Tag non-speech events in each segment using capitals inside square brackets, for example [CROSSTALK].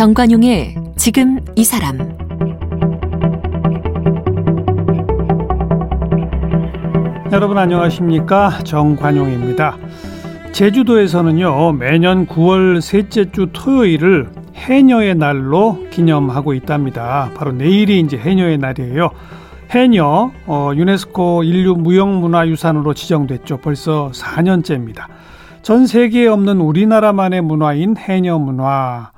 정관용의 지금 이 사람 여러분 안녕하십니까 정관용입니다. 제주도에서는요 매년 9월 셋째 주 토요일을 해녀의 날로 기념하고 있답니다. 바로 내일이 이제 해녀의 날이에요. 해녀 어, 유네스코 인류 무형문화유산으로 지정됐죠. 벌써 4년째입니다. 전 세계에 없는 우리나라만의 문화인 해녀 문화.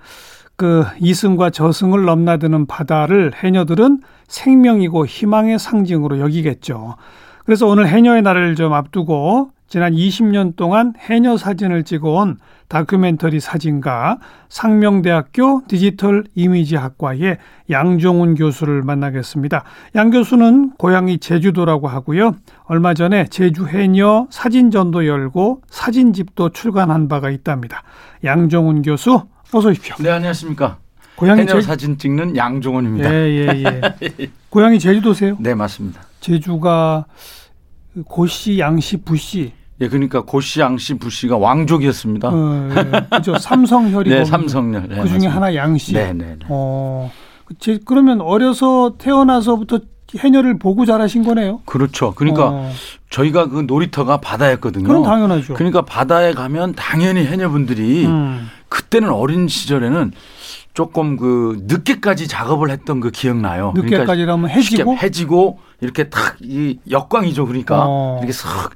그 이승과 저승을 넘나드는 바다를 해녀들은 생명이고 희망의 상징으로 여기겠죠. 그래서 오늘 해녀의 날을 좀 앞두고 지난 20년 동안 해녀 사진을 찍어온 다큐멘터리 사진가 상명대학교 디지털 이미지학과의 양종훈 교수를 만나겠습니다. 양 교수는 고향이 제주도라고 하고요. 얼마 전에 제주 해녀 사진전도 열고 사진집도 출간한 바가 있답니다. 양종훈 교수 어서 오십시오. 네, 안녕하십니까. 해녀 제... 사진 찍는 양종원입니다. 예, 예, 예. [LAUGHS] 고향이 제주도세요? 네, 맞습니다. 제주가 고씨, 양씨, 부씨 예, 그러니까 고씨, 양씨, 부씨가 왕족이었습니다. 어, 예. 그죠. 삼성혈이 [LAUGHS] 네, 삼성혈. 네, 그 중에 하나 양씨. 네, 네, 네. 어. 제, 그러면 어려서 태어나서부터 해녀를 보고 자라신 거네요. 그렇죠. 그러니까 어. 저희가 그 놀이터가 바다였거든요. 그럼 당연하죠. 그러니까 바다에 가면 당연히 해녀분들이 음. 그때는 어린 시절에는 조금 그 늦게까지 작업을 했던 그 기억나요. 늦게까지라면 해지고 쉽게 해지고 이렇게 탁 이 역광이죠. 그러니까 어. 이렇게 싹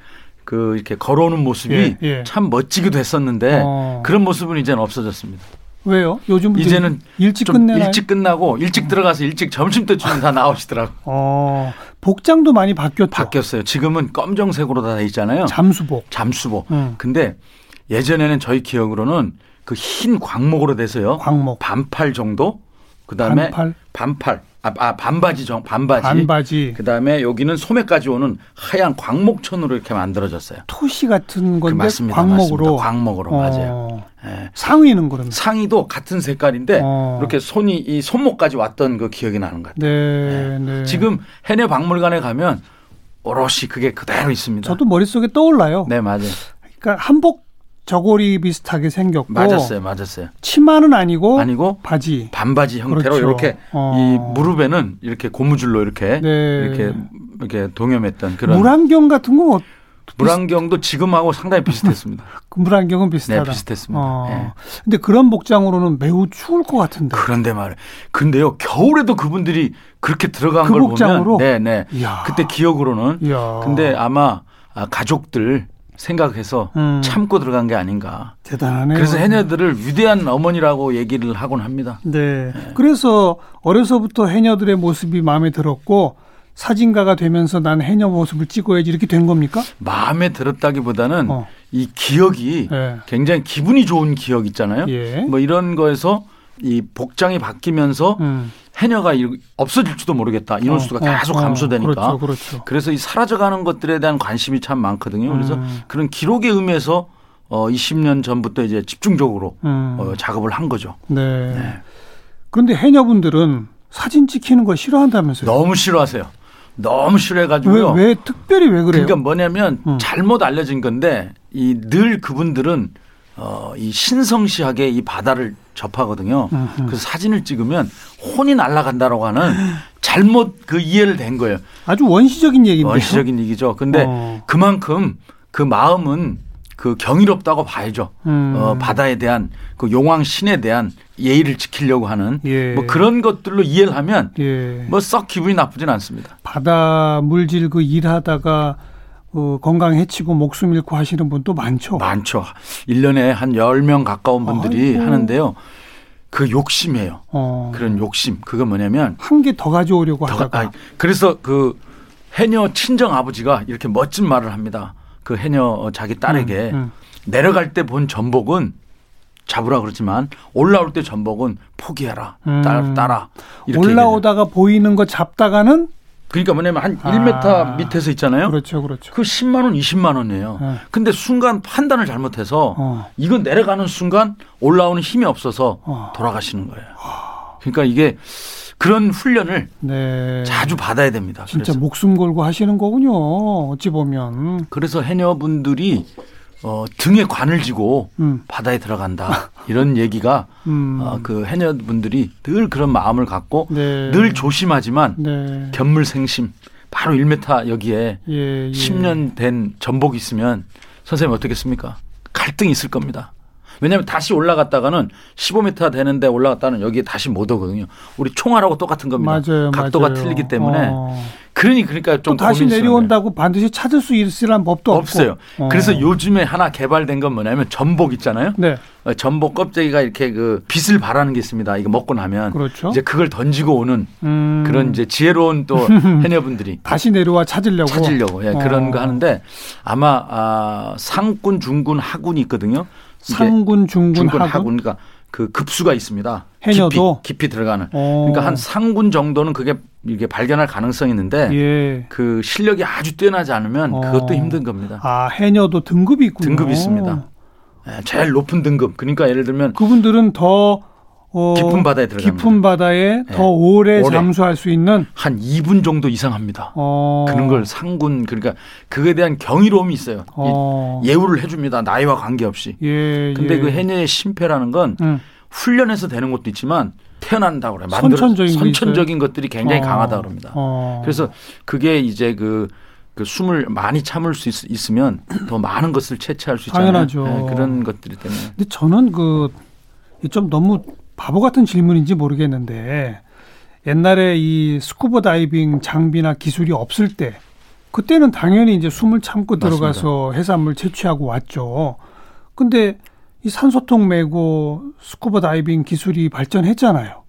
그 이렇게 걸어오는 모습이 예, 예. 참 멋지기도 했었는데 어. 그런 모습은 이제는 없어졌습니다. 왜요? 요즘 이제는 일찍 좀 끝내나요? 일찍 끝나고 일찍 들어가서 일찍 점심 때쯤 다 나오시더라고. 요 어. 복장도 많이 바뀌었죠. 바뀌었어요. 지금은 검정색으로 다돼 있잖아요. 잠수복. 잠수복. 음. 근데 예전에는 저희 기억으로는 그 흰 광목으로 돼서요. 광목. 반팔 정도. 그다음에 반팔? 반팔. 아, 아 반바지 정 반바지. 반바지. 그다음에 여기는 소매까지 오는 하얀 광목천으로 이렇게 만들어졌어요. 토시 같은 그 건데 맞습니다. 광목으로. 맞습니다. 광목으로 어. 맞아요. 예. 상의는 그러면. 상의도 같은 색깔인데 어. 이렇게 손이 이 손목까지 왔던 그 기억이 나는 것 같아요. 네, 네. 지금 해내 박물관에 가면 오롯이 그게 그대로 있습니다. 저도 머릿속에 떠올라요. 네 맞아요. 그러니까 한복 저고리 비슷하게 생겼고 맞았어요, 맞았어요. 치마는 아니고 아니고 바지. 반바지 형태로 그렇죠. 이렇게 어. 이 무릎에는 이렇게 고무줄로 이렇게 네. 이렇게 이렇게 동여맸던 그런 물안경 같은 건 어, 물안경도 지금하고 상당히 비슷했습니다. [LAUGHS] 그 물안경은 비슷하다. 네, 비슷했습니다. 어. 예. 근데 그런 복장으로는 매우 추울 것 같은데. 그런데 말이에요. 근데요 겨울에도 그분들이 그렇게 들어간 그 걸 복장으로? 보면, 네, 네. 이야. 그때 기억으로는 이야. 근데 아마 아, 가족들 생각해서 음. 참고 들어간 게 아닌가. 대단하네요. 그래서 해녀들을 위대한 어머니라고 얘기를 하곤 합니다. 네. 그래서 어려서부터 해녀들의 모습이 마음에 들었고 사진가가 되면서 난 해녀 모습을 찍어야지 이렇게 된 겁니까? 마음에 들었다기보다는 어. 이 기억이 예. 굉장히 기분이 좋은 기억 있잖아요. 예. 뭐 이런 거에서 이 복장이 바뀌면서 음. 해녀가 이- 없어질지도 모르겠다. 인원수가 어, 어, 계속 어. 감소되니까. 그렇죠, 그렇죠. 그래서 이 사라져가는 것들에 대한 관심이 참 많거든요. 그래서 음. 그런 기록의 의미에서 어 20년 전부터 이제 집중적으로 음. 어, 작업을 한 거죠. 네. 네. 그런데 해녀분들은 사진 찍히는 거 싫어한다면서요? 너무 싫어하세요. 너무 왜, 싫어해가지고요. 왜 특별히 왜 그래요? 그러니까 뭐냐면 음. 잘못 알려진 건데 이 늘 그분들은 어, 이 신성시하게 이 바다를 접하거든요. 그래서 사진을 찍으면 혼이 날아간다라고 하는 잘못 그 이해를 된 거예요. 아주 원시적인 얘기인데요. 원시적인 얘기죠. 근데 어. 그만큼 그 마음은 그 경이롭다고 봐야죠. 음. 어, 바다에 대한 그 용왕 신에 대한 예의를 지키려고 하는 예. 뭐 그런 것들로 이해를 하면 예. 뭐썩 기분이 나쁘진 않습니다. 바다 물질 그 일하다가 어, 건강 해치고 목숨 잃고 하시는 분도 많죠. 많죠. 1년에 한 10명 가까운 분들이 아이고. 하는데요. 그 욕심이에요. 어. 그런 욕심. 그거 뭐냐면 한 개 더 가져오려고 더- 하다가 아, 그래서 그 해녀 친정 아버지가 이렇게 멋진 말을 합니다. 그 해녀 자기 딸에게 음, 음. 내려갈 때 본 전복은 잡으라 그러지만 올라올 때 전복은 포기해라. 음. 따, 따라. 이렇게 올라오다가 보이는 거 잡다가는 그러니까 뭐냐면 한 아. 1m 밑에서 있잖아요. 그렇죠, 그렇죠. 그 10만 원, 20만 원이에요. 네. 근데 순간 판단을 잘못해서 어. 이건 내려가는 순간 올라오는 힘이 없어서 어. 돌아가시는 거예요. 그러니까 이게 그런 훈련을 네. 자주 받아야 됩니다. 진짜 그래서, 목숨 걸고 하시는 거군요. 어찌 보면. 그래서 해녀분들이 어, 등에 관을 지고 음. 바다에 들어간다 이런 얘기가 [LAUGHS] 음. 어, 그 해녀분들이 늘 그런 마음을 갖고 네. 늘 조심하지만 네. 견물생심 바로 1m 여기에 예, 예. 10년 된 전복이 있으면 선생님 어떻겠습니까? 갈등이 있을 겁니다. 왜냐하면 다시 올라갔다가는 15m 되는데 올라갔다는 여기에 다시 못 오거든요. 우리 총알하고 똑같은 겁니다. 맞아요. 각도가 맞아요. 틀리기 때문에 어. 그러니 그러니까 또좀 다시. 내려온다고 반드시 찾을 수 있으란 법도 없어요. 어. 그래서 요즘에 하나 개발된 건 뭐냐면 전복 있잖아요. 네, 어, 전복 껍데기가 이렇게 그 빛을 발하는 게 있습니다. 이거 먹고 나면 그렇죠. 이제 그걸 던지고 오는 음. 그런 이제 지혜로운 또 [LAUGHS] 해녀분들이 다시 내려와 찾으려고. 찾으려고 예, 어. 그런 거 하는데 아마 아, 상군, 중군, 하군이 있거든요. 상군, 중군, 중군, 하군. 하군, 그러니까 그 급수가 있습니다. 해녀도? 깊이, 깊이 들어가는. 어. 그러니까 한 상군 정도는 그게 이게 발견할 가능성이 있는데 예. 그 실력이 아주 뛰어나지 않으면 어. 그것도 힘든 겁니다. 아 해녀도 등급이 있군요. 등급이 있습니다. 예, 제일 높은 등급. 그러니까 예를 들면 그분들은 더 어, 깊은 바다에 들어갑니다. 깊은 바다에 네. 더 오래, 오래. 잠수할 수 있는 한 2분 정도 이상합니다. 어, 그런 걸 상군 그러니까 그거에 대한 경이로움이 있어요. 이 어, 예우를 해줍니다. 나이와 관계없이. 예, 근데 예. 그 해녀의 심폐라는 건 음. 훈련해서 되는 것도 있지만 태어난다고 그래요. 선천적인 게 선천적인 것들이 굉장히 어, 강하다 그럽니다. 어. 그래서 그게 이제 그, 그 숨을 많이 참을 수 있, 으면 더 많은 것을 채취할 수 있잖아요. 당연하죠. 네, 그런 것들이 때문에. 근데 저는 그 좀 너무 바보 같은 질문인지 모르겠는데 옛날에 이 스쿠버 다이빙 장비나 기술이 없을 때 그때는 당연히 이제 숨을 참고 맞습니다. 들어가서 해산물 채취하고 왔죠. 근데 이 산소통 메고 스쿠버 다이빙 기술이 발전했잖아요.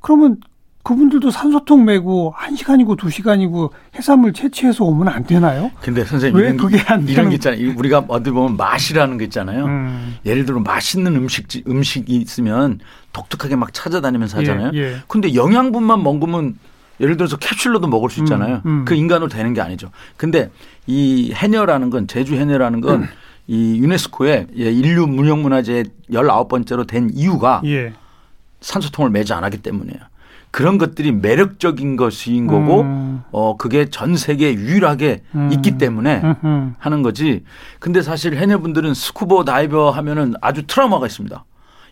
그러면 그분들도 산소통 메고 한 시간이고 두 시간이고 해산물 채취해서 오면 안 되나요? 근데 선생님 왜 이런, 그게 안 이런 게 있잖아요. 우리가 어디 보면 맛이라는 거 있잖아요. 음. 예를 들어 맛있는 음식 음식이 있으면 독특하게 막 찾아다니면서 하잖아요. 예, 예. 근데 영양분만 먹으면 예를 들어서 캡슐로도 먹을 수 있잖아요. 음, 음. 그 인간으로 되는 게 아니죠. 근데 이 해녀라는 건 제주 해녀라는 건 음. 이 유네스코의 예, 인류 무형문화재 19번째로 된 이유가 예. 산소통을 매지 안 하기 때문이에요. 그런 것들이 매력적인 것인 거고 음. 어 그게 전 세계에 유일하게 음. 있기 때문에 음흠. 하는 거지. 근데 사실 해녀분들은 스쿠버 다이버 하면은 아주 트라우마가 있습니다.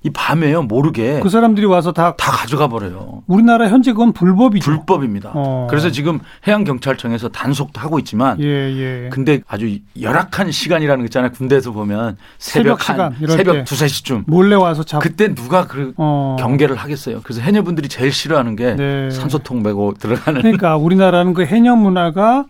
이 밤에요 모르게 그 사람들이 와서 다 다 가져가 버려요. 우리나라 현재 그건 불법이죠. 불법입니다. 어. 그래서 지금 해양 경찰청에서 단속도 하고 있지만 예, 예. 근데 아주 열악한 시간이라는 거 있잖아요. 군대에서 보면 새벽, 새벽 한 새벽 때. 두세 시쯤 몰래 와서 잡. 그때 누가 그 어. 경계를 하겠어요. 그래서 해녀분들이 제일 싫어하는 게 네. 산소통 메고 들어가는 그러니까 우리나라는 그 해녀 문화가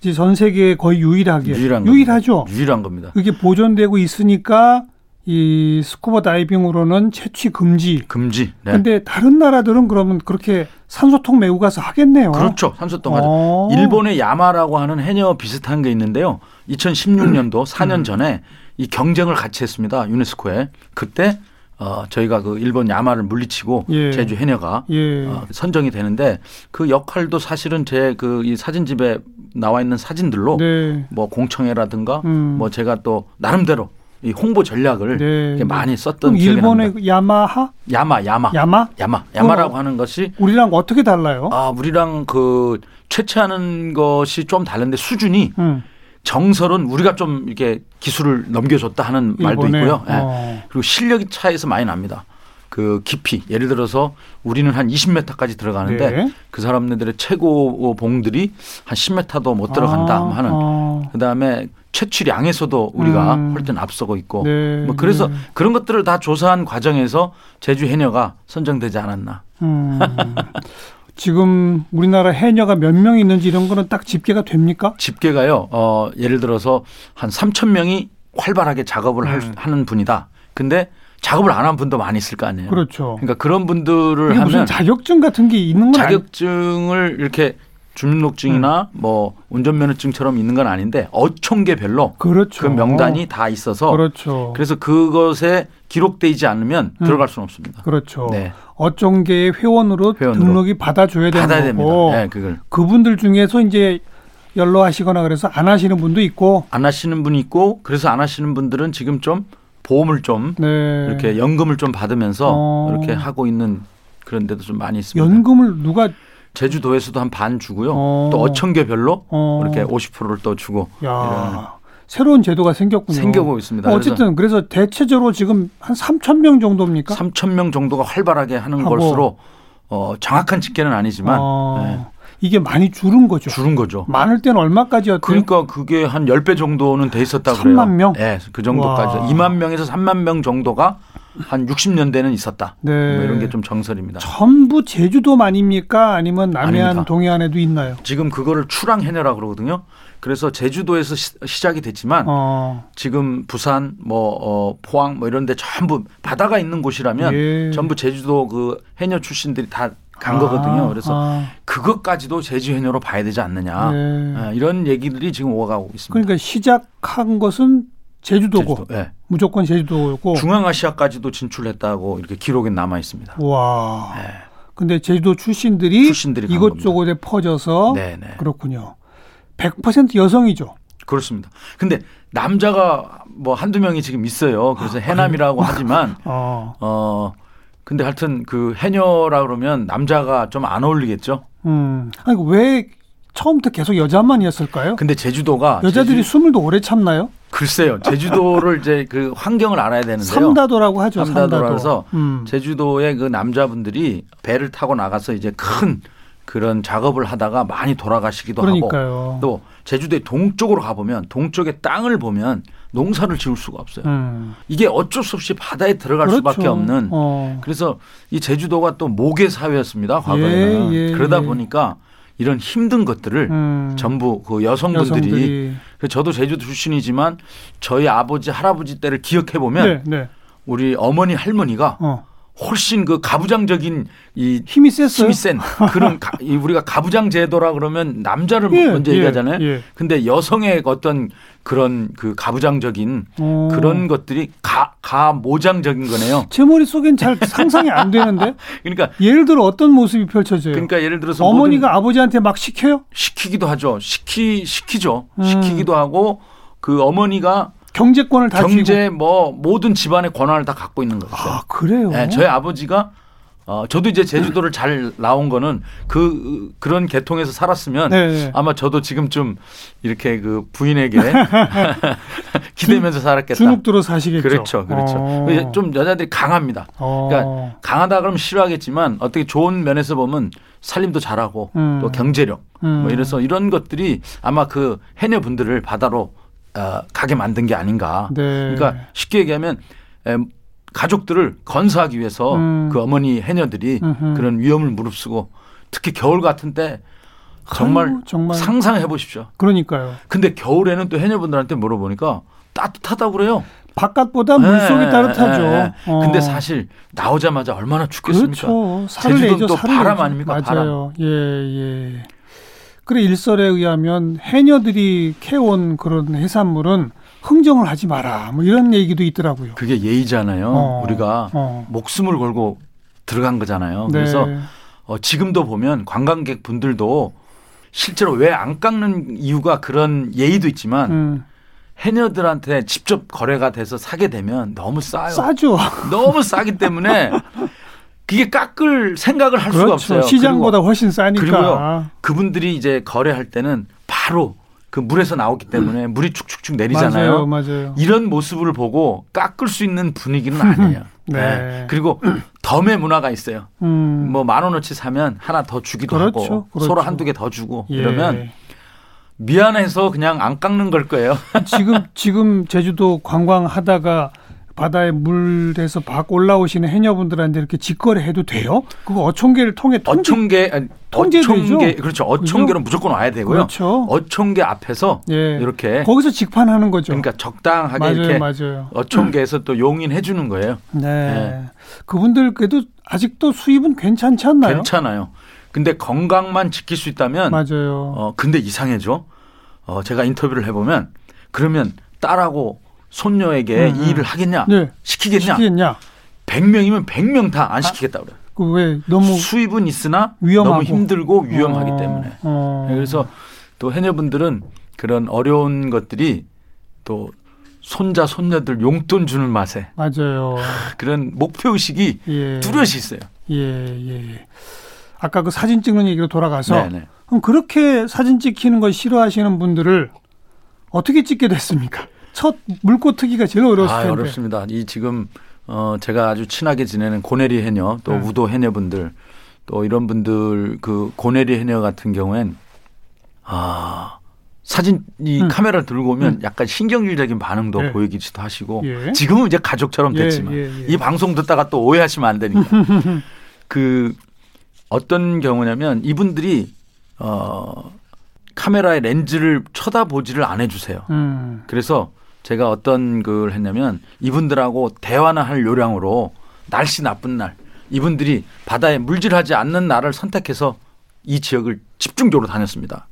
이제 전 세계에 거의 유일하게 유일한 유일하죠. 겁니다. 유일한 겁니다. 그게 보존되고 있으니까 이 스쿠버 다이빙으로는 채취 금지. 금지. 네. 근데 다른 나라들은 그러면 그렇게 산소통 메고 가서 하겠네요. 그렇죠. 산소통 하죠. 어. 일본의 야마라고 하는 해녀 비슷한 게 있는데요. 2016년도 4년 [CLEARS THROAT] 전에 이 경쟁을 같이 했습니다. 유네스코에. 그때 어 저희가 그 일본 야마를 물리치고 예. 제주 해녀가 예. 어, 선정이 되는데 그 역할도 사실은 제 그 이 사진집에 나와 있는 사진들로 네. 뭐 공청회라든가 음. 뭐 제가 또 나름대로 이 홍보 전략을 네. 많이 썼던 기억이 일본의 납니다. 그 야마하, 야마 야마 야마 야마 야마라고 하는 것이 우리랑 어떻게 달라요? 아 우리랑 그 채취하는 것이 좀 다른데 수준이 음. 정설은 우리가 좀 이렇게 기술을 넘겨줬다 하는 말도 일본에. 있고요. 예. 어. 그리고 실력이 차이에서 많이 납니다. 그 깊이 예를 들어서 우리는 한 20m까지 들어가는데 네. 그 사람들의 최고 봉들이 한 10m도 못 들어간다 아, 하는 아. 그다음에 채취량에서도 우리가 음. 훨씬 앞서고 있고 네, 뭐 그래서 네. 그런 것들을 다 조사한 과정에서 제주 해녀가 선정되지 않았나. 음. [LAUGHS] 지금 우리나라 해녀가 몇 명 있는지 이런 거는 딱 집계가 됩니까? 집계가요. 어 예를 들어서 한 3천 명이 활발하게 작업을 할- 음. 하는 분이다. 근데 작업을 안 한 분도 많이 있을 거 아니에요. 그렇죠. 그러니까 그런 분들을 이게 무슨 하면 자격증 같은 게 있는 건 아니- 자격증을 이렇게 주민등록증이나 음. 뭐 운전면허증처럼 있는 건 아닌데 어촌계별로 그렇죠. 그 명단이 다 있어서 그렇죠. 그래서 그것에 기록되지 않으면 음. 들어갈 수는 없습니다. 그렇죠. 네. 어종계의 회원으로, 회원으로. 등록이 받아줘야 되는 받아야 됩니다. 거고 네, 그걸 그분들 중에서 이제 연로하시거나 그래서 안 하시는 분도 있고 안 하시는 분이 있고 그래서 안 하시는 분들은 지금 좀 보험을 좀 네. 이렇게 연금을 좀 받으면서 어. 이렇게 하고 있는 그런 데도 좀 많이 있습니다. 연금을 누가 제주도에서도 한 반 주고요. 어. 또 어촌계별로 어. 이렇게 50%를 또 주고 야 새로운 제도가 생겼군요. 생겨고 있습니다. 어, 어쨌든 그래서 대체적으로 지금 한 3천 명 정도입니까? 3천 명 정도가 활발하게 하는 하고. 것으로 어, 정확한 집계는 아니지만 어, 네, 이게 많이 줄은 거죠. 줄은 거죠. 많을 때는 얼마까지였대요? 그러니까 그게 한 10배 정도는 돼 있었다 그래요. 3만 명? 네, 그 정도까지. 와. 2만 명에서 3만 명 정도가 한 60년대는 있었다. 네. 뭐 이런 게 좀 정설입니다. 전부 제주도만입니까? 아니면 남해안, 아닙니다. 동해안에도 있나요? 지금 그거를 출항 해녀라 그러거든요. 그래서 제주도에서 시, 작이 됐지만 어, 지금 부산 뭐 어, 포항 뭐 이런 데 전부 바다가 있는 곳이라면 예. 전부 제주도 그 해녀 출신들이 다 간 아, 거거든요. 그래서 아, 그것까지도 제주 해녀로 봐야 되지 않느냐. 네. 아, 이런 얘기들이 지금 오가고 있습니다. 그러니까 시작한 것은 제주도고 제주도. 예. 무조건 제주도고. 중앙아시아까지도 진출했다고 이렇게 기록에 남아 있습니다. 와. 네. 근데 제주도 출신들이, 출신들이 간 이곳저곳에 퍼져서 네, 네. 그렇군요. 100% 여성이죠. 그렇습니다. 근데 남자가 뭐 한두 명이 지금 있어요. 그래서 해남이라고 하지만 [LAUGHS] 어. 어 근데 하여튼 그 해녀라 그러면 남자가 좀 안 어울리겠죠. 음. 아니 왜 처음부터 계속 여자만이었을까요? 근데 제주도가 여자들이 제주, 숨을도 오래 참나요? 글쎄요. 제주도를 이제 그 환경을 알아야 되는데요. 삼다도라고 하죠. 삼다도라서 삼다도. 음. 제주도의 그 남자분들이 배를 타고 나가서 이제 큰 그런 작업을 하다가 많이 돌아가시기도 하고 그러니까요. 또 제주도의 동쪽으로 가보면 동쪽의 땅을 보면 농사를 지을 수가 없어요. 음. 이게 어쩔 수 없이 바다에 들어갈 그렇죠. 수밖에 없는 어. 그래서 이 제주도가 또 모계 사회였습니다 과거에는 예, 예, 그러다 예. 보니까 이런 힘든 것들을 음. 전부 그 여성분들이 여성들이 그래서 저도 제주도 출신이지만 저희 아버지 할아버지 때를 기억해 보면 네, 네. 우리 어머니 할머니가 어. 훨씬 그 가부장적인 이 힘이 셌어요. 힘이 센 [LAUGHS] 그런 가, 이 우리가 가부장 제도라 그러면 남자를 예, 먼저 예, 얘기하잖아요. 예. 근데 여성의 어떤 그런 그 가부장적인 어. 그런 것들이 가, 가모장적인 거네요. 제 머릿속엔 잘 상상이 안 되는데 [LAUGHS] 그러니까 예를 들어 어떤 모습이 펼쳐져요? 그러니까 예를 들어서 어머니가 아버지한테 막 시켜요? 시키기도 하죠. 시키 시키죠. 음. 시키기도 하고 그 어머니가 경제권을 다 쥐고 경제 뭐 모든 집안의 권한을 다 갖고 있는 거죠. 아 그래요? 네, 저희 아버지가 어 저도 이제 제주도를 잘 나온 거는 그 그런 계통에서 살았으면 네, 네. 아마 저도 지금쯤 이렇게 그 부인에게 [LAUGHS] 기대면서 살았겠다. 주눅들어 사시겠죠. 그렇죠, 그렇죠. 어. 좀 여자들이 강합니다. 어. 그러니까 강하다 그러면 싫어하겠지만 어떻게 좋은 면에서 보면 살림도 잘하고 음. 또 경제력 음. 뭐 이래서 이런 것들이 아마 그 해녀분들을 바다로 어, 가게 만든 게 아닌가. 네. 그러니까 쉽게 얘기하면 에, 가족들을 건사하기 위해서 음. 그 어머니 해녀들이 음흠. 그런 위험을 무릅쓰고 특히 겨울 같은 때 정말, 아유, 정말 상상해 보십시오. 그러니까요. 근데 겨울에는 또 해녀분들한테 물어보니까 따뜻하다고 그래요. 바깥보다 물속이 예, 따뜻하죠. 예, 예. 어. 근데 사실 나오자마자 얼마나 춥겠습니까? 그렇죠. 제주도는. 또 바람. 아닙니까? 맞아요. 예, 예. 그래 일설에 의하면 해녀들이 캐온 그런 해산물은 흥정을 하지 마라. 뭐 이런 얘기도 있더라고요. 그게 예의잖아요. 어, 우리가 어. 목숨을 걸고 들어간 거잖아요. 네. 그래서 어, 지금도 보면 관광객 분들도 실제로 왜 안 깎는 이유가 그런 예의도 있지만 음, 해녀들한테 직접 거래가 돼서 사게 되면 너무 싸요. 싸죠. 너무 싸기 때문에 [LAUGHS] 그게 깎을 생각을 할 수가 그렇죠. 없어요. 시장보다 그리고 훨씬 싸니까. 그리고요. 그분들이 이제 거래할 때는 바로 그 물에서 나오기 때문에 물이 축축축 내리잖아요. 맞아요, 맞아요. 이런 모습을 보고 깎을 수 있는 분위기는 아니에요. 네. 네. 그리고 덤의 문화가 있어요. 음, 뭐만 원어치 사면 하나 더 주기도 그렇죠, 하고 그렇죠. 서로 한두 개 더 주고 예. 이러면 미안해서 그냥 안 깎는 걸 거예요. 지금 지금 제주도 관광하다가 바다에 물에서 밖 올라오시는 해녀분들한테 이렇게 직거래 해도 돼요? 그거 어촌계를 통해 통제 어촌계 아니? 어촌계 그렇죠. 어촌계는 무조건 와야 되고요. 그렇죠. 어촌계 앞에서 예. 이렇게 거기서 직판하는 거죠. 그러니까 적당하게 맞아요, 이렇게 맞아요. 어촌계에서 또 용인해 주는 거예요. 네. 네. 그분들 그래도 아직도 수입은 괜찮지 않나요? 괜찮아요. 근데 건강만 지킬 수 있다면 맞아요. 어 근데 이상해져. 어 제가 인터뷰를 해 보면 그러면 딸하고 손녀에게 음, 이 일을 하겠냐? 네. 시키겠냐? 시키겠냐? 100명이면 100명 다 안 시키겠다 그래. 그왜 너무 수입은 있으나 위험하고. 너무 힘들고 위험하기 어, 때문에. 어. 그래서 또 해녀분들은 그런 어려운 것들이 또 손자 손녀들 용돈 주는 맛에 맞아요. 그런 목표 의식이 예. 뚜렷이 있어요. 예, 예. 아까 그 사진 찍는 얘기로 돌아가서 네네. 그럼 그렇게 사진 찍히는 걸 싫어하시는 분들을 어떻게 찍게 됐습니까? 첫 물고 트기가 제일 어려웠을 아, 텐데. 어렵습니다. 이 지금 어 제가 아주 친하게 지내는 고내리 해녀 또 네. 우도 해녀분들 또 이런 분들 그 고내리 해녀 같은 경우엔 아 사진 이 음. 카메라를 들고 오면 음. 약간 신경질적인 반응도 예. 보이기도 하시고 예. 지금은 이제 가족처럼 예, 됐지만 예, 예. 이 방송 듣다가 또 오해하시면 안 되니까 [LAUGHS] 그 어떤 경우냐면 이분들이 어 카메라의 렌즈를 쳐다보지를 안 해주세요. 음. 그래서 제가 어떤 걸 했냐면 이분들하고 대화나 할 요량으로 날씨 나쁜 날 이분들이 바다에 물질하지 않는 날을 선택해서 이 지역을 집중적으로 다녔습니다.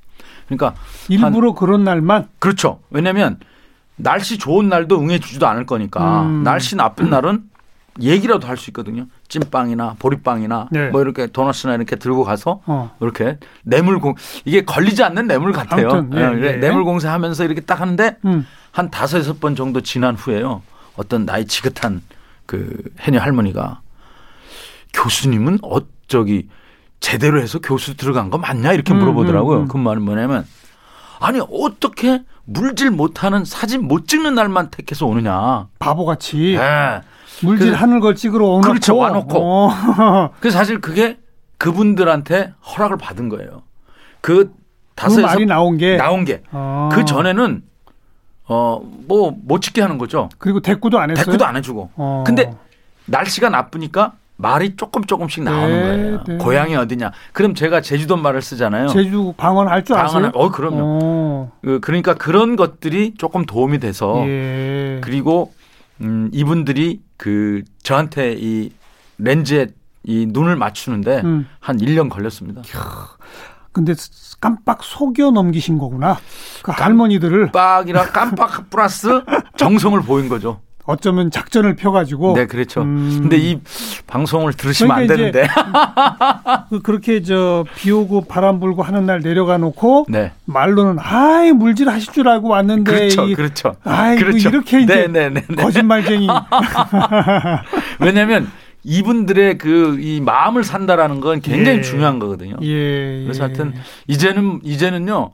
그러니까 일부러 그런 날만 그렇죠. 왜냐하면 날씨 좋은 날도 응해주지도 않을 거니까 음. 날씨 나쁜 날은 얘기라도 할 수 있거든요. 찐빵이나 보리빵이나 네. 뭐 이렇게 도넛이나 이렇게 들고 가서 어. 이렇게 뇌물공 이게 걸리지 않는 뇌물 같아요. 아무튼, 예, 예, 그래, 예. 뇌물공사하면서 이렇게 딱 하는데 음. 한 다섯 여섯 번 정도 지난 후에요. 어떤 나이 지긋한 그 해녀 할머니가 교수님은 어 저기 제대로 해서 교수 들어간 거 맞냐 이렇게 음, 물어보더라고요. 음, 음. 그 말은 뭐냐면 아니 어떻게 물질 못하는 사진 못 찍는 날만 택해서 오느냐. 바보같이 예. 물질 그래서- 하늘 걸 찍으러 오놓고 그렇죠, 와놓고. 어. [LAUGHS] 그래서 사실 그게 그분들한테 허락을 받은 거예요. 그그 다섯 여섯 말이 나온 게 나온 게그 어. 전에는 어뭐못 찍게 하는 거죠. 그리고 대꾸도 안 했어요. 대꾸도 안 해주고. 어. 근데 날씨가 나쁘니까 말이 조금 조금씩 나오는 네, 거예요. 네. 고향이 어디냐. 그럼 제가 제주도 말을 쓰잖아요. 제주 방언 할줄 아세요? 어 그럼요. 어. 그- 그러니까 그런 것들이 조금 도움이 돼서 예. 그리고 음 이분들이 그 저한테 이 렌즈에 이 눈을 맞추는데 음. 한 1년 걸렸습니다. 근데 깜빡 속여 넘기신 거구나. 그 할머니들을 깜빡이라 깜빡 플러스 정성을 보인 거죠. 어쩌면 작전을 펴가지고 네, 그렇죠. 음. 근데 이 방송을 들으시면 안 그러니까 이제 되는데. 그- 그렇게 저 비 오고 바람 불고 하는 날 내려가 놓고 네. 말로는 아이 물질 하실 줄 알고 왔는데 그렇죠. 이- 그렇죠. 아이고 그렇죠. 이렇게 이제 네, 네, 네, 네. 거짓말쟁이 [LAUGHS] 왜냐면 이분들의 그 이 마음을 산다라는 건 굉장히 예. 중요한 거거든요. 예. 그래서 예. 하여튼 이제는 이제는요.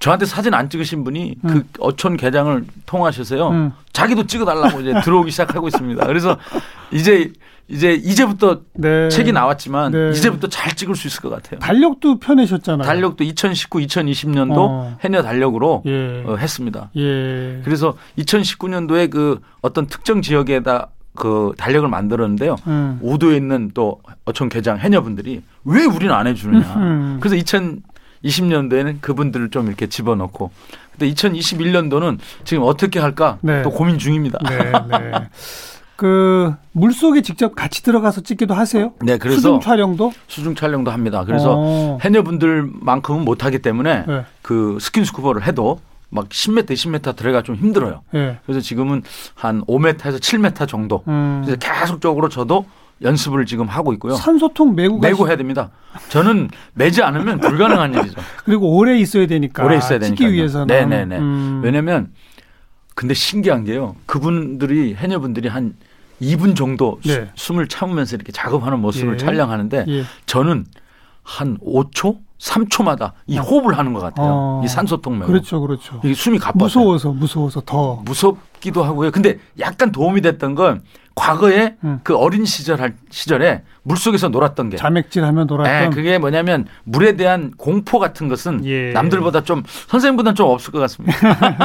저한테 사진 안 찍으신 분이 그 어촌 계장을 통하셔서요. 음. 자기도 찍어달라고 이제 들어오기 시작하고 있습니다. 그래서 이제 이제 이제부터 네. 책이 나왔지만 네. 이제부터 잘 찍을 수 있을 것 같아요. 달력도 펴내셨잖아요. 달력도 2019, 2020년도 어. 해녀 달력으로 예. 어, 했습니다. 예. 그래서 2019년도에 그 어떤 특정 지역에다 그 달력을 만들었는데요. 음. 우도에 있는 또 어촌 계장 해녀분들이 왜 우리는 안 해주느냐. 음. 그래서 2020년도에는 그분들을 좀 이렇게 집어넣고, 근데 2021년도는 지금 어떻게 할까 네. 또 고민 중입니다. 네, 네. 그 물속에 직접 같이 들어가서 찍기도 하세요? 네, 그래서 수중 촬영도? 수중 촬영도 합니다. 그래서 어. 해녀분들만큼은 못하기 때문에 네. 그 스킨스쿠버를 해도 막 10m, 20m 들어가 좀 힘들어요. 예. 그래서 지금은 한 5m에서 7m 정도. 음. 그래서 계속적으로 저도 연습을 지금 하고 있고요. 산소통 메고 메고 가시- 해야 됩니다. 저는 매지 않으면 불가능한 [LAUGHS] 일이죠. 그리고 오래 있어야 되니까 오래 있어야 되니까. 찍기 위해서는 네네네. 음. 왜냐면 근데 신기한 게요. 그분들이 해녀분들이 한 2분 정도 수- 네. 숨을 참으면서 이렇게 작업하는 모습을 예. 촬영하는데 예. 저는 한 5초, 3초마다 이 호흡을 하는 것 같아요. 어. 이 산소통 메고. 그렇죠, 그렇죠. 이게 숨이 가빠져. 무서워서 무서워서 더 무섭기도 하고요. 근데 약간 도움이 됐던 건 과거에 음. 그 어린 시절 할 시절에 물 속에서 놀았던 게. 자맥질하면 네, 놀았던 그게 뭐냐면 물에 대한 공포 같은 것은 예. 남들보다 좀 선생님보다는 좀 없을 것 같습니다.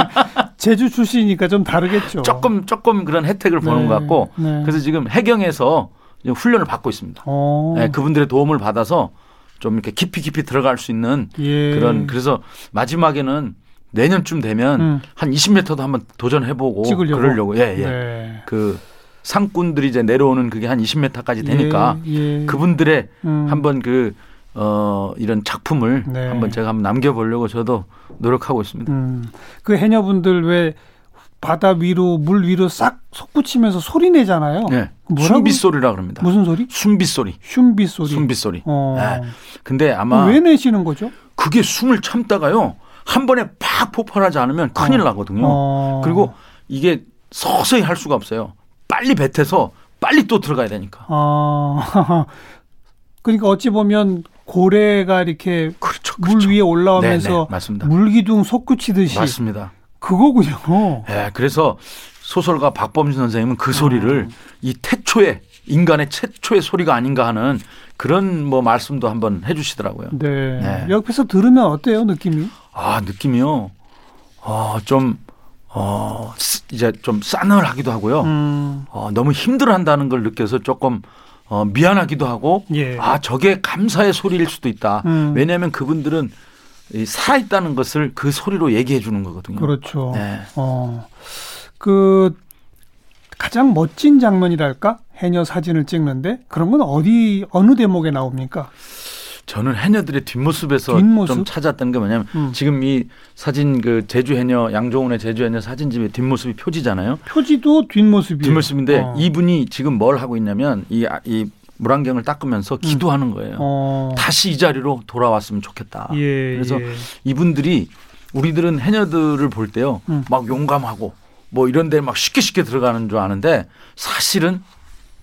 [LAUGHS] 제주 출신이니까 좀 다르겠죠. 조금 조금 그런 혜택을 보는 네, 것 같고 네. 그래서 지금 해경에서 훈련을 받고 있습니다. 어. 네, 그분들의 도움을 받아서 좀 이렇게 깊이 깊이 들어갈 수 있는 예. 그런 그래서 마지막에는 내년쯤 되면 음. 한 20m도 한번 도전해보고 찍으려고. 그러려고 예, 예. 네. 그 상꾼들이 이제 내려오는 그게 한 20m까지 되니까 예, 예. 그분들의 음. 한번 그 어, 이런 작품을 네. 한번 제가 한번 남겨보려고 저도 노력하고 있습니다. 음. 그 해녀분들 왜 바다 위로 물 위로 싹 솟구치면서 소리 내잖아요. 네. 뭐라고? 순빗소리라 그럽니다. 무슨 소리? 순빗소리. 슌비 소리. 순빗소리. 어. 네. 근데 아마 왜 내시는 거죠? 그게 숨을 참다가요. 한 번에 팍 폭발하지 않으면 큰일 어. 나거든요. 어. 그리고 이게 서서히 할 수가 없어요. 빨리 뱉어서 빨리 또 들어가야 되니까. 어. [LAUGHS] 그러니까 어찌 보면 고래가 이렇게 그렇죠. 물 위에 올라오면서 네, 네, 맞습니다. 물기둥 솟구치듯이 맞습니다. 그거군요. 예, 그래서 소설가 박범진 선생님은 그 아. 소리를 이 태초의 인간의 최초의 소리가 아닌가 하는 그런 뭐 말씀도 한번 해주시더라고요. 네. 네. 옆에서 들으면 어때요, 느낌이? 아 느낌이요. 어좀 어, 쓰- 이제 좀 싸늘하기도 하고요. 음, 어, 너무 힘들어한다는 걸 느껴서 조금 어, 미안하기도 하고 예. 아 저게 감사의 소리일 수도 있다. 음. 왜냐하면 그분들은 이 살아있다는 것을 그 소리로 얘기해 주는 거거든요. 그렇죠. 네. 어, 그 가장 멋진 장면이랄까? 해녀 사진을 찍는데 그런 건 어디 어느 대목에 나옵니까? 저는 해녀들의 뒷모습에서 뒷모습? 좀 찾았던 게 뭐냐면 음. 지금 이 사진 그 제주 해녀 양종훈의 제주 해녀 사진집의 뒷모습이 표지잖아요. 표지도 뒷모습이에요. 뒷모습인데 어. 이분이 지금 뭘 하고 있냐면 이, 아- 이 물안경을 닦으면서 기도하는 거예요. 음. 어. 다시 이 자리로 돌아왔으면 좋겠다. 예, 그래서 예. 이분들이 우리들은 해녀들을 볼 때요, 음. 막 용감하고 뭐 이런 데 막 쉽게 쉽게 들어가는 줄 아는데 사실은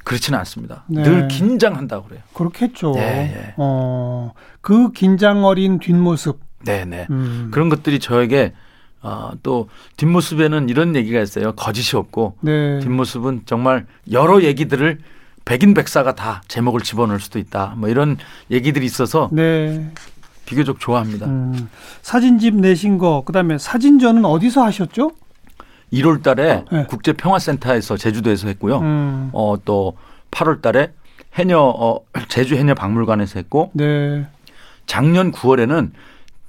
그렇지는 않습니다. 네. 늘 긴장한다고 그래요. 그렇겠죠. 예, 예. 어, 그 긴장 어린 뒷모습. 네, 네. 음. 그런 것들이 저에게 어, 또 뒷모습에는 이런 얘기가 있어요. 거짓이 없고 네. 뒷모습은 정말 여러 얘기들을 백인 백사가 다 제목을 집어넣을 수도 있다. 뭐 이런 얘기들이 있어서 네. 비교적 좋아합니다. 음, 사진집 내신 거, 그다음에 사진전은 어디서 하셨죠? 1월 달에 네. 국제 평화 센터에서 제주도에서 했고요. 음, 어, 또 8월 달에 해녀 어, 제주 해녀 박물관에서 했고 네. 작년 9월에는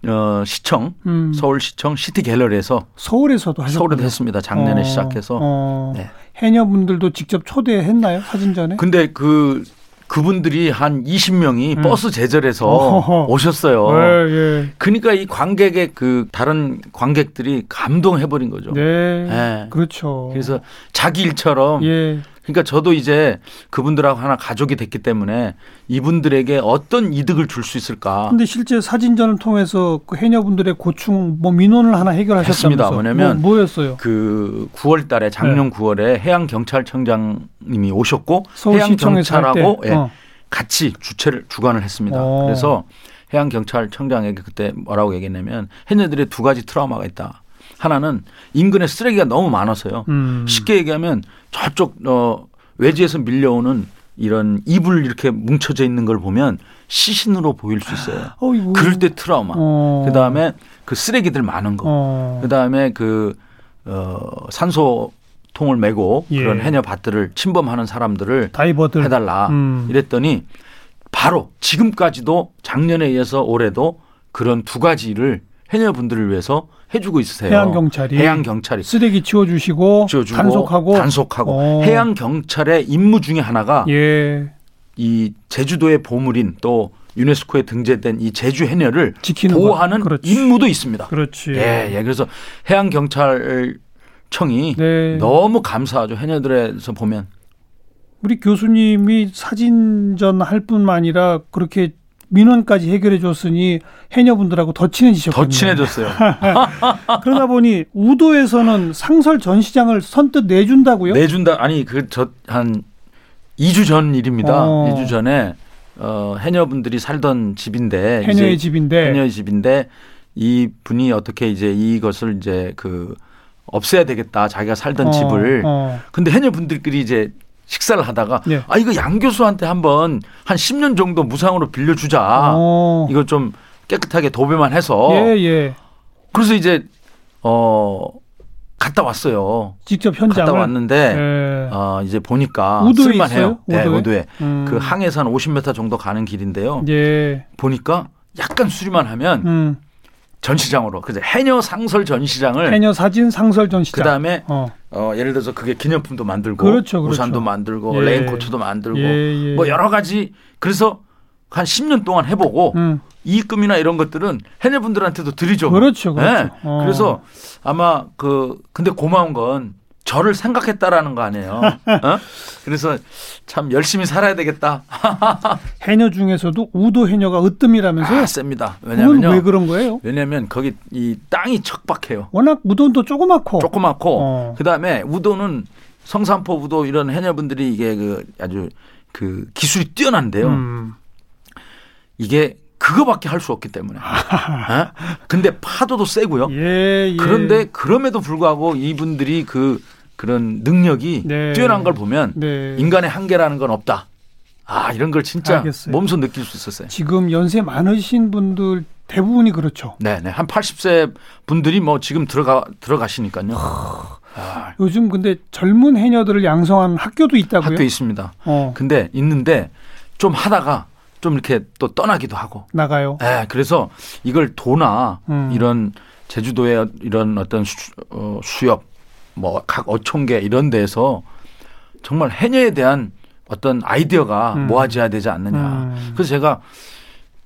어, 시청 음, 서울시청 시티 갤러리에서 서울에서도 하셨군요. 서울에도 했습니다. 작년에 어, 시작해서. 어, 네. 해녀분들도 직접 초대했나요? 사진전에? 근데 그 그분들이 한 20명이 음. 버스 제절해서 어허허. 오셨어요. 예, 예. 그러니까 이 관객의 그 다른 관객들이 감동해 버린 거죠. 네. 네. 그렇죠. 그래서 자기 일처럼 예. 그러니까 저도 이제 그분들하고 하나 가족이 됐기 때문에 이분들에게 어떤 이득을 줄 수 있을까 근데 실제 사진전을 통해서 그 해녀분들의 고충 뭐 민원을 하나 해결하셨다면서 했습니다. 뭐냐면 뭐, 였어요 그 9월 달에 작년 9월에 해양 경찰청장님이 오셨고 해양 네. 경찰하고 예, 어. 같이 주최를 주관을 했습니다. 어. 그래서 해양 경찰청장에게 그때 뭐라고 얘기했냐면 해녀들의 두 가지 트라우마가 있다. 하나는 인근에 쓰레기가 너무 많아서요. 음. 쉽게 얘기하면 저쪽 어 외지에서 밀려오는 이런 이불 이렇게 뭉쳐져 있는 걸 보면 시신으로 보일 수 있어요. 어이구. 그럴 때 트라우마. 어. 그다음에 그 쓰레기들 많은 거. 어. 그다음에 그 어, 산소 통을 메고 예. 그런 해녀 밭들을 침범하는 사람들을 다이버들 해달라 음. 이랬더니 바로 지금까지도 작년에 이어서 올해도 그런 두 가지를 해녀분들을 위해서 해주고 있으세요. 해양 경찰이 해양 경찰이 쓰레기 치워주시고 지어주고 단속하고 단속하고 어. 해양 경찰의 임무 중에 하나가 예 이 제주도의 보물인 또 유네스코에 등재된 이 제주 해녀를. 보호하는. 임무도 있습니다. 그렇지 예, 예. 그래서 해양 경찰청이 네. 너무 감사하죠. 해녀들에서 보면 우리 교수님이 사진전 할 뿐만 아니라 그렇게 민원까지 해결해 줬으니 해녀분들하고 더 친해지셨군요. 더 친해졌어요. [LAUGHS] 그러다 보니 우도에서는 상설 전시장을 선뜻 내준다고요? 내준다. 아니 그 저 한 2주 전 일입니다. 어. 2주 전에 어, 해녀분들이 살던 집인데 해녀의 집인데 해녀의 집인데 이 분이 어떻게 이제 이것을 이제 그 없애야 되겠다. 자기가 살던 어, 집을. 어. 근데 해녀분들끼리 이제 식사를 하다가 예. 아 이거 양 교수한테 한번 한 10년 정도 무상으로 빌려주자. 어. 이거 좀 깨끗하게 도배만 해서 예, 예. 그래서 이제 어 갔다 왔어요. 직접 현장을 갔다 왔는데 예. 어 이제 보니까 우도에 쓸만해요. 네, 우도에? 우도에. 음. 그한 50m 정도 가는 길인데요. 예. 보니까 약간 수리만 하면 음. 전시장으로 그래서 해녀 상설 전시장을 해녀 사진 상설 전시장. 그다음에 어. 어 예를 들어서 그게 기념품도 만들고 그렇죠, 그렇죠. 우산도 만들고 예. 레인코트도 만들고 예, 예. 뭐 여러 가지 그래서 한 10년 동안 해보고 음. 이익금이나 이런 것들은 해녀분들한테도 드리죠. 그렇죠, 그렇죠. 네. 어. 그래서 아마 그 근데 고마운 건 저를 생각했다라는 거 아니에요. 어? 그래서 참 열심히 살아야 되겠다. [LAUGHS] 해녀 중에서도 우도 해녀가 으뜸이라면서요? 아, 셉니다. 왜냐면요. 왜 그런 거예요? 왜냐면 거기 이 땅이 척박해요. 워낙 우도도 조그맣고. 조그맣고 어. 그다음에 우도는 성산포 우도 이런 해녀분들이 이게 그 아주 그 기술이 뛰어난데요. 음. 이게 그거밖에 할 수 없기 때문에. [LAUGHS] 어? 근데 파도도 세고요. 예, 예. 그런데 그럼에도 불구하고 이분들이 그 그런 능력이 네. 뛰어난 걸 보면 네. 인간의 한계라는 건 없다. 아 이런 걸 진짜 알겠어요. 몸소 느낄 수 있었어요. 지금 연세 많으신 분들 대부분이 그렇죠. 네 네 한 80세 분들이 뭐 지금 들어가 들어가시니까요. 아, 요즘 근데 젊은 해녀들을 양성하는 학교도 있다고요? 학교 있습니다. 어, 근데 있는데 좀 하다가 좀 이렇게 또 떠나기도 하고. 나가요. 예, 그래서 이걸 도나 음. 이런 제주도의 이런 어떤 수, 어, 수협 뭐 각 어촌계 이런 데서 정말 해녀에 대한 어떤 아이디어가 음. 모아져야 되지 않느냐. 음. 그래서 제가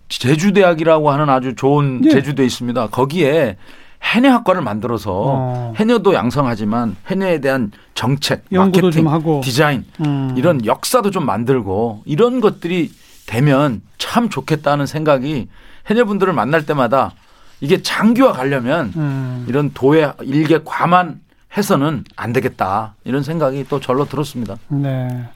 제주대학이라고 하는 아주 좋은 예. 제주대 있습니다. 거기에 해녀학과를 만들어서 어. 해녀도 양성하지만 해녀에 대한 정책, 마케팅, 좀 하고. 디자인 음. 이런 역사도 좀 만들고 이런 것들이 되면 참 좋겠다는 생각이 해녀분들을 만날 때마다 이게 장기화 가려면 음. 이런 도의 일개 과만 해서는 안 되겠다 이런 생각이 또 절로 들었습니다. 네.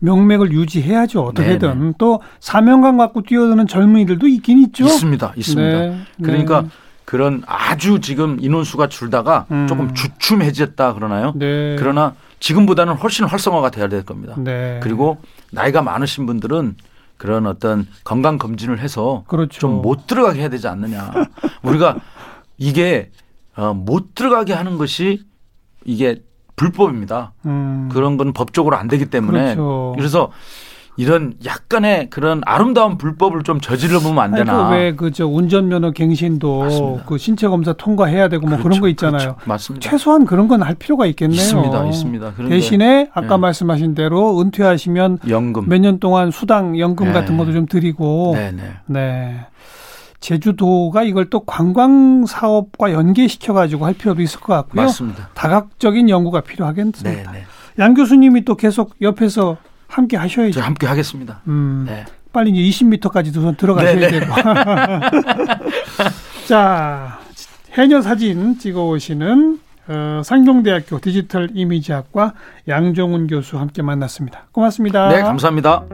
명맥을 유지해야죠. 어떻게든 네네. 또 사명감 갖고 뛰어드는 젊은이들도 있긴 있죠. 있습니다, 있습니다. 네, 그러니까 네. 그런 아주 지금 인원수가 줄다가 음. 조금 주춤해졌다 그러나요? 네. 그러나 지금보다는 훨씬 활성화가 돼야 될 겁니다. 네. 그리고 나이가 많으신 분들은 그런 어떤 건강 검진을 해서 그렇죠. 좀못 들어가게 해야 되지 않느냐. 우리가 이게 어, 못 들어가게 하는 것이 이게 불법입니다. 음. 그런 건 법적으로 안 되기 때문에 그렇죠. 래서 이런 약간의 그런 아름다운 불법을 좀 저질러 보면 안 되나. 왜그 저 운전면허 갱신도 맞습니다. 그 신체 검사 통과해야 되고 뭐 그런거 있잖아요. 그렇죠. 맞습니다. 최소한 그런 건 할 필요가 있겠네요. 있습니다. 있습니다. 대신에 아까 네. 말씀하신 대로 은퇴하시면 연금. 몇 년 동안 수당 연금 네. 같은 것도 좀 드리고 네, 네. 네. 제주도가 이걸 또 관광 사업과 연계시켜 가지고 할 필요도 있을 것 같고요. 맞습니다. 다각적인 연구가 네, 필요하겠습니다. 네. 양 교수님이 또 계속 옆에서 함께 하셔야죠. 저 함께 하겠습니다. 음, 네. 빨리 이제 20m까지도 좀 들어가셔야 네, 네. 되고. [LAUGHS] 자, 해녀 사진 찍어 오시는 어, 상경대학교 디지털 이미지학과 양종훈 교수 함께 만났습니다. 고맙습니다. 네, 감사합니다.